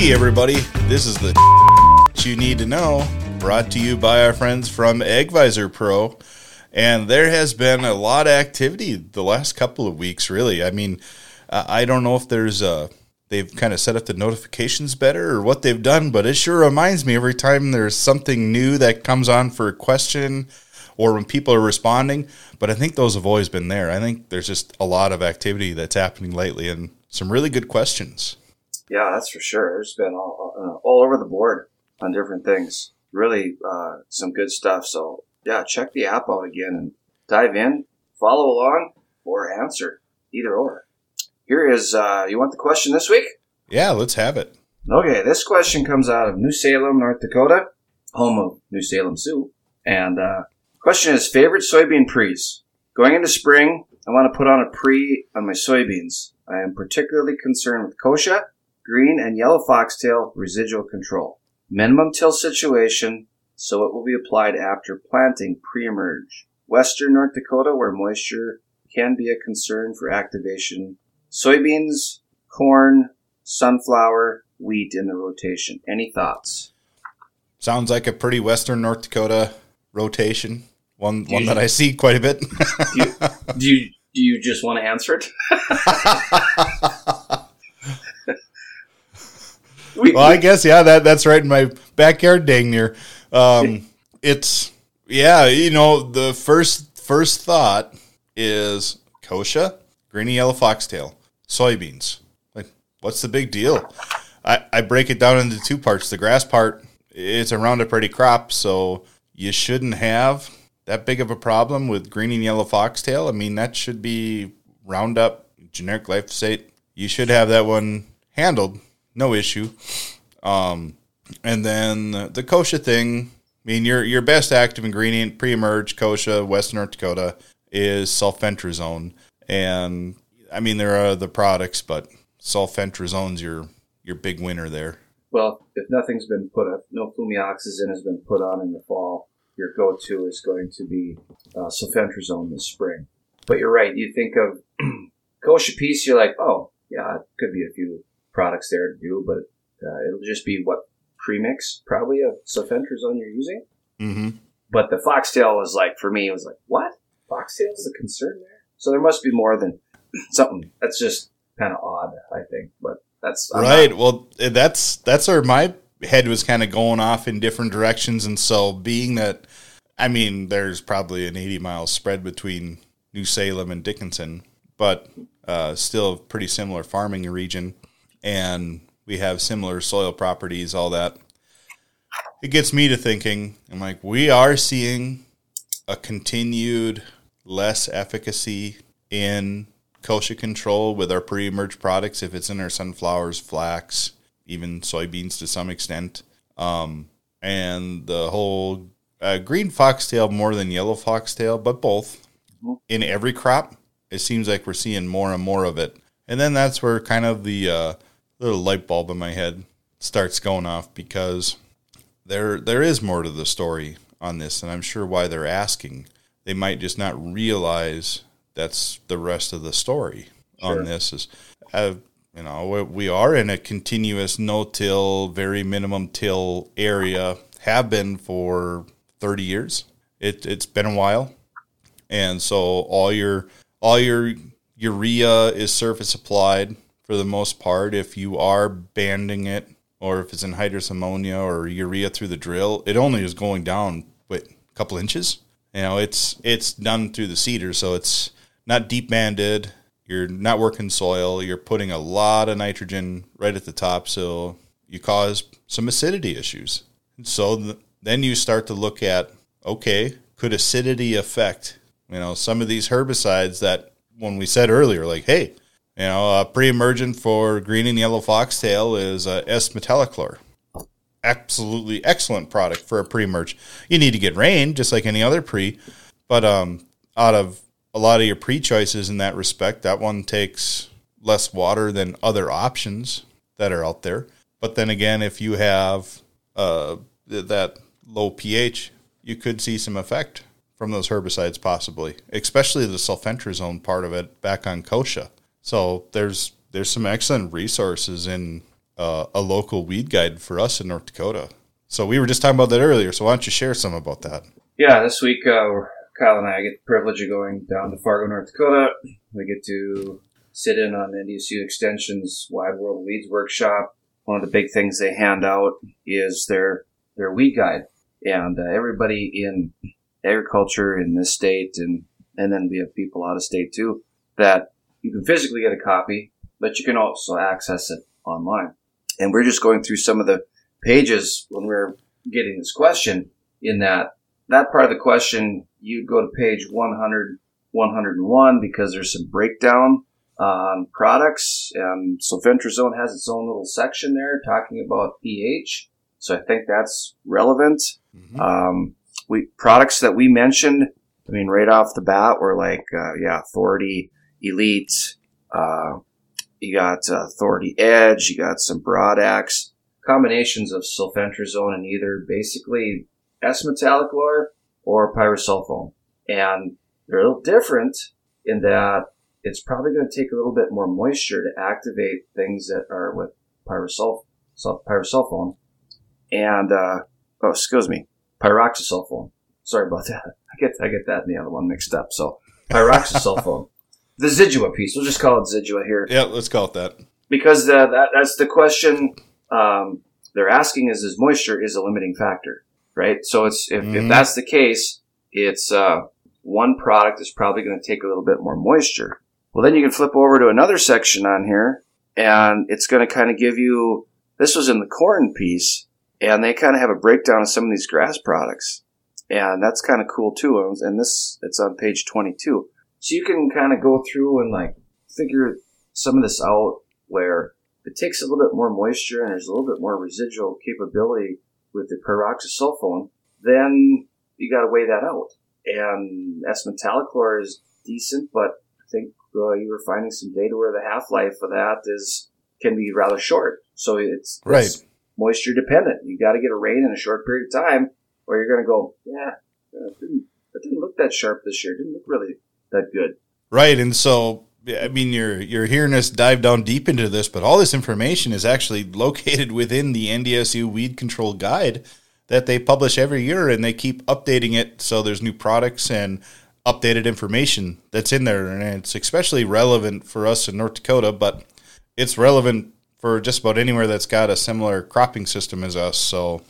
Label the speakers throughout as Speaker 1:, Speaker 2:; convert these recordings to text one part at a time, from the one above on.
Speaker 1: Hey, everybody. This is the you need to know brought to you by our friends from AgVisor Pro. And there has been a lot of activity the last couple of weeks, really. I mean, uh, I don't know if there's a they've kind of set up the notifications better or what they've done, but it sure reminds me every time there's something new that comes on for a question or when people are responding. But I think those have always been there. I think there's just a lot of activity that's happening lately and some really good questions.
Speaker 2: Yeah, that's for sure. There's been all, uh, all over the board on different things. Really, uh, some good stuff. So, yeah, check the app out again and dive in, follow along, or answer. Either or. Here is, uh, you want the question this week?
Speaker 1: Yeah, let's have it.
Speaker 2: Okay, this question comes out of New Salem, North Dakota, home of New Salem Sue. And uh, question is favorite soybean pre's. Going into spring, I want to put on a pre on my soybeans. I am particularly concerned with kochia, green, and yellow foxtail residual control. Minimum till situation, so it will be applied after planting pre-emerge. Western North Dakota, where moisture can be a concern for activation soybeans, corn, sunflower, wheat in the rotation. Any thoughts?
Speaker 1: Sounds like a pretty Western North Dakota rotation. One one that I see quite a bit.
Speaker 2: do, you, do you do you just want to answer it?
Speaker 1: we, well, I guess yeah, that that's right in my backyard, dang near. Um, it's yeah, you know, the first first thought is kochia, greeny yellow foxtail soybeans. Like, what's the big deal? I, I break it down into two parts. The grass part, it's a Roundup ready crop, so you shouldn't have that big of a problem with green and yellow foxtail. I mean, that should be Roundup, generic glyphosate. You should have that one handled, no issue. Um, and then the kochia thing, I mean, your your best active ingredient, pre-emerge kochia, Western North Dakota, is sulfentrazone. And I mean, there are other products, but sulfentrazone's your your big winner there.
Speaker 2: Well, if nothing's been put up, no flumioxazin has been put on in the fall, your go-to is going to be uh, sulfentrazone this spring. But you're right. You think of kochia piece, you're like, oh, yeah, it could be a few products there to do, but uh, it'll just be what premix probably of sulfentrazone you're using.
Speaker 1: Mm-hmm.
Speaker 2: But the foxtail was like, for me, it was like, what? Foxtail is a concern there? So there must be more than something that's just kind of odd, I think. But that's
Speaker 1: I'm right. Not- well, that's that's where my head was kind of going off in different directions, and so being that, I mean, there's probably an 80 mile spread between New Salem and Dickinson, but uh, still pretty similar farming region, and we have similar soil properties, all that. It gets me to thinking, I'm like, we are seeing a continued less efficacy in kochia control with our pre-emerge products if it's in our sunflowers, flax, even soybeans to some extent. Um, and the whole uh, green foxtail more than yellow foxtail, but both in every crop. It seems like we're seeing more and more of it. And then that's where kind of the uh, little light bulb in my head starts going off because there there is more to the story on this, and I'm sure why they're asking. They might just not realize that's the rest of the story sure. on this is uh, you know we are in a continuous no-till very minimum till area have been for 30 years it, it's been a while and so all your all your urea is surface applied for the most part if you are banding it or if it's anhydrous ammonia or urea through the drill it only is going down with a couple inches you know it's it's done through the seeder so it's not deep banded. You're not working soil. You're putting a lot of nitrogen right at the top, so you cause some acidity issues. So th- then you start to look at okay, could acidity affect you know some of these herbicides that when we said earlier, like hey, you know, pre-emergent for green and yellow foxtail is uh, S-metolachlor. Absolutely excellent product for a pre-emerge. You need to get rain just like any other pre, but um, out of a lot of your pre choices in that respect. That one takes less water than other options that are out there. But then again, if you have uh, that low pH, you could see some effect from those herbicides possibly, especially the sulfentrazone part of it back on kochia. So there's there's some excellent resources in uh, a local weed guide for us in North Dakota. So we were just talking about that earlier. So why don't you share some about that?
Speaker 2: Yeah, this week uh, Kyle and I get the privilege of going down to Fargo, North Dakota. We get to sit in on NDSU Extension's Wild World Weeds Workshop. One of the big things they hand out is their their weed guide, and uh, everybody in agriculture in this state, and and then we have people out of state too, that you can physically get a copy, but you can also access it online. And we're just going through some of the pages when we're getting this question. In that that part of the question, you go to page 100, 101 because there's some breakdown on products. And sulfentrazone has its own little section there talking about pH. So I think that's relevant. Mm-hmm. Um, we products that we mentioned. I mean, right off the bat, were like, uh, yeah, Authority, Elite. Uh, you got uh, Authority Edge. You got some Broad Axe combinations of sulfentrazone and either basically S-metolachlor or pyrosulfone. And they're a little different in that it's probably going to take a little bit more moisture to activate things that are with pyrosulf- pyrosulfone. And, uh, oh, excuse me, pyroxasulfone. Sorry about that. I get, I get that and the other one mixed up. So pyroxasulfone. The Zidua piece. We'll just call it Zidua here.
Speaker 1: Yeah, let's call it that.
Speaker 2: Because uh, that, that's the question um, they're asking is, is moisture is a limiting factor, right? So it's, if, mm-hmm. if that's the case, it's, uh, one product is probably going to take a little bit more moisture. Well, then you can flip over to another section on here and it's going to kind of give you, this was in the corn piece and they kind of have a breakdown of some of these grass products. And that's kind of cool too. And this, it's on page 22. So you can kind of go through and like figure some of this out where it takes a little bit more moisture and there's a little bit more residual capability with the pyroxasulfone, then you got to weigh that out. And S-metolachlor is decent, but I think uh, you were finding some data where the half life of that is can be rather short. So it's,
Speaker 1: right.
Speaker 2: It's moisture dependent. You got to get a rain in a short period of time, or you're going to go, yeah, that didn't, that didn't look that sharp this year. It didn't look really that good.
Speaker 1: Right, and so I mean, you're you're hearing us dive down deep into this, but all this information is actually located within the NDSU Weed Control Guide that they publish every year, and they keep updating it. So there's new products and updated information that's in there, and it's especially relevant for us in North Dakota, but it's relevant for just about anywhere that's got a similar cropping system as us. So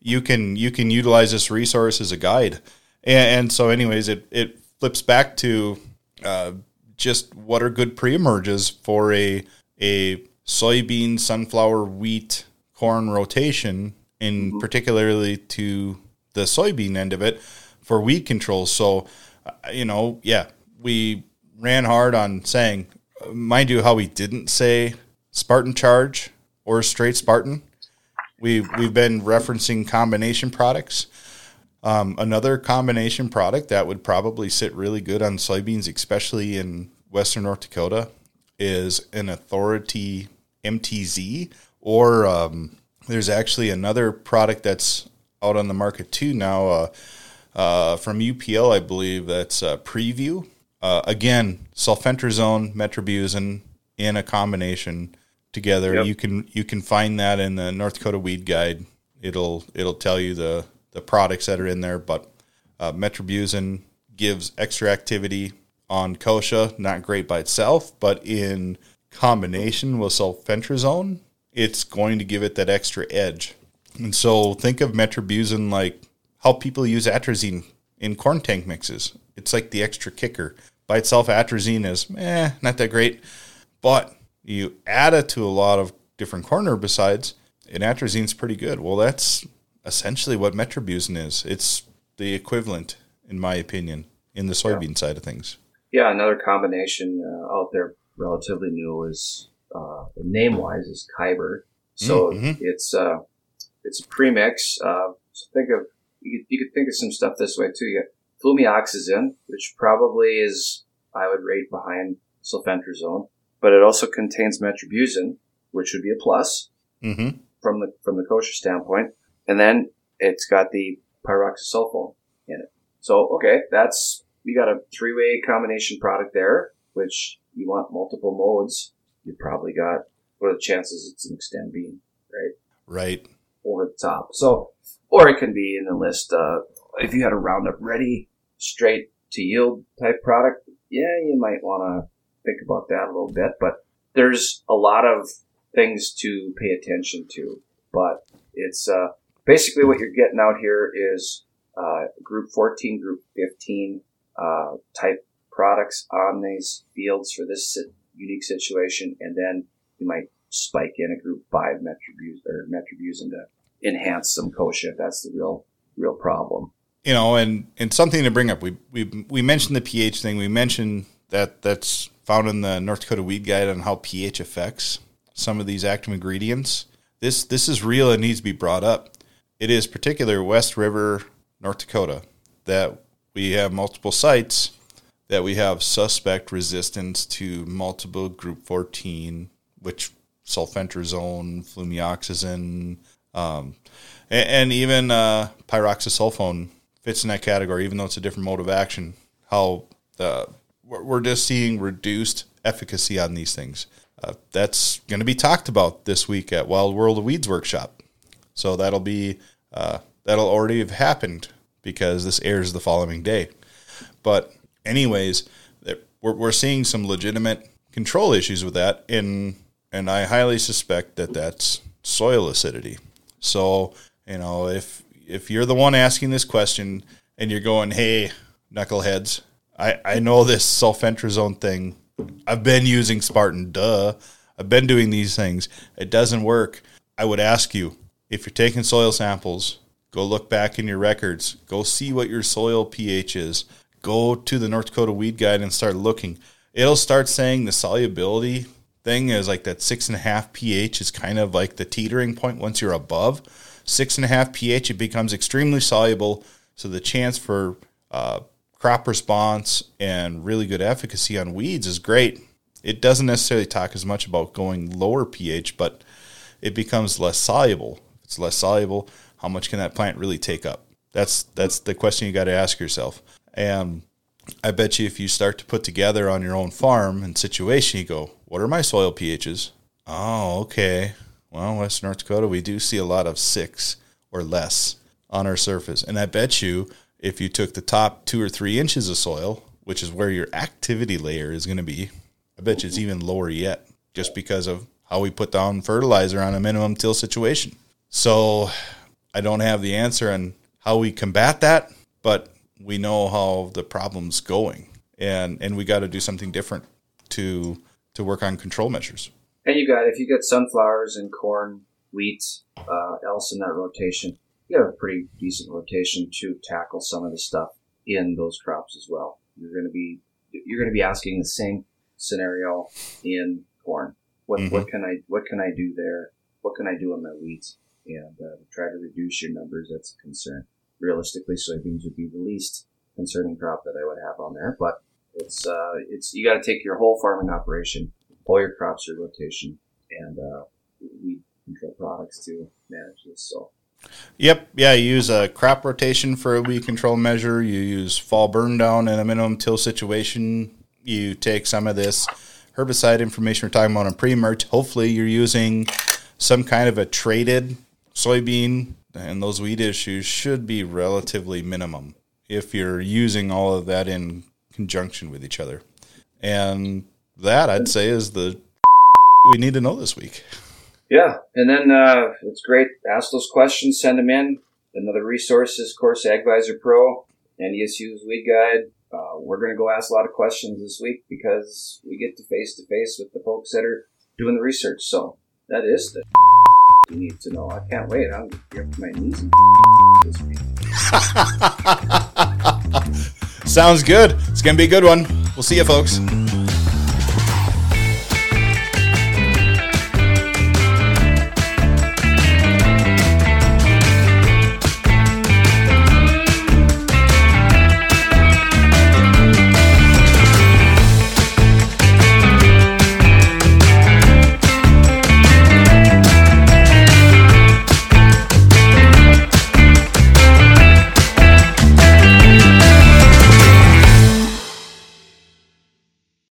Speaker 1: you can you can utilize this resource as a guide. And, and so, anyways, it it flips back to uh, just what are good pre-emerges for a a soybean, sunflower, wheat, corn rotation, and mm-hmm. particularly to the soybean end of it for weed control. So, uh, you know, yeah, we ran hard on saying, mind you, how we didn't say Spartan Charge or straight Spartan. We we've been referencing combination products. Um, another combination product that would probably sit really good on soybeans, especially in western North Dakota, is an Authority MTZ. Or um, there's actually another product that's out on the market too now uh, uh, from UPL, I believe. That's uh, Preview. Uh, again, sulfentrazone, metribuzin in a combination together. Yep. You can you can find that in the North Dakota Weed Guide. It'll it'll tell you the the products that are in there. But uh, metribuzin gives extra activity on kochia, not great by itself, but in combination with sulfentrazone, it's going to give it that extra edge. And so think of metribuzin like how people use atrazine in corn tank mixes. It's like the extra kicker. By itself, atrazine is eh, not that great, but you add it to a lot of different corn herbicides, and atrazine's pretty good. Well, that's essentially what metribuzin is. It's the equivalent, in my opinion, in the soybean yeah. side of things.
Speaker 2: Yeah, another combination uh, out there, relatively new, is uh, name wise is Kyber. So mm-hmm. it's uh, it's a premix. Uh, so think of you could, you could think of some stuff this way too. You got flumioxazin, which probably is I would rate behind sulfentrazone, but it also contains metribuzin, which would be a plus mm-hmm. from the from the kochia standpoint. And then it's got the pyroxasulfone in it. So, okay, that's, you got a three way combination product there, which you want multiple modes. You probably got what are the chances it's an extend beam, right?
Speaker 1: Right.
Speaker 2: Over the top. So, or it can be in the list. Uh, if you had a Roundup Ready straight to yield type product, yeah, you might want to think about that a little bit. But there's a lot of things to pay attention to. But it's uh, basically what you're getting out here is uh, group 14, group 15 uh, type products on these fields for this unique situation, and then you might spike in a group five metribuzin or metribuzin to enhance some kochia that's the real real problem.
Speaker 1: You know, and and something to bring up. We we we mentioned the pH thing. We mentioned that that's found in the North Dakota Weed Guide on how pH affects some of these active ingredients. This this is real and needs to be brought up. It is particular West River, North Dakota, that we have multiple sites that we have suspect resistance to multiple group 14, which sulfentrazone, flumioxazin, um, and, and, even uh, pyroxasulfone fits in that category, even though it's a different mode of action. How uh, we're just seeing reduced efficacy on these things. Uh, that's going to be talked about this week at Wild World of Weeds workshop. So that'll be uh, that'll already have happened because this airs the following day. But anyways, we're, we're seeing some legitimate control issues with that, and and I highly suspect that that's soil acidity. So you know, if if you're the one asking this question and you're going, "Hey, knuckleheads, I I know this sulfentrazone thing. I've been using Spartan. Duh, I've been doing these things. It doesn't work." I would ask you if you're taking soil samples, go look back in your records. Go see what your soil pH is go to the North Dakota Weed Guide and start looking. It'll start saying the solubility thing is like that six and a half pH is kind of like the teetering point. Once you're above six and a half pH, it becomes extremely soluble. So the chance for uh, crop response and really good efficacy on weeds is great. It doesn't necessarily talk as much about going lower pH, but it becomes less soluble. It's less soluble, how much can that plant really take up? That's that's the question you got to ask yourself. And I bet you if you start to put together on your own farm and situation, you go, what are my soil pHs? Oh, okay. Well, West North Dakota, we do see a lot of six or less on our surface. And I bet you if you took the top two or three inches of soil, which is where your activity layer is going to be, I bet you it's even lower yet just because of how we put down fertilizer on a minimum till situation. So I don't have the answer on how we combat that, but we know how the problem's going, and and we got to do something different to to work on control measures.
Speaker 2: And you got if you get sunflowers and corn, wheat, uh, else in that rotation, you have a pretty decent rotation to tackle some of the stuff in those crops as well. You're going to be you're going to be asking the same scenario in corn. What mm-hmm. what can I what can I do there? What can I do on my weeds? And uh, try to reduce your numbers. That's a concern realistically, soybeans would be the least concerning crop that I would have on there. But it's uh, it's you got to take your whole farming operation, all your crops, your rotation, and uh, weed control products to manage this. So.
Speaker 1: Yep. Yeah. You use a crop rotation for a weed control measure. You use fall burn down in a minimum till situation. You take some of this herbicide information we're talking about on pre-emerge. Hopefully, you're using some kind of a traded soybean and those weed issues should be relatively minimum if you're using all of that in conjunction with each other. And that I'd say is the we need to know this week.
Speaker 2: Yeah, and then uh, it's great. Ask those questions, send them in. Another resource is, of course, AgVisor Pro and NDSU's Weed Guide. Uh, we're going to go ask a lot of questions this week because we get to face to face with the folks that are doing the research. So that is the you need to know. I can't wait. I'm going to my knees this week.
Speaker 1: Sounds good. It's going to be a good one. We'll see you, folks.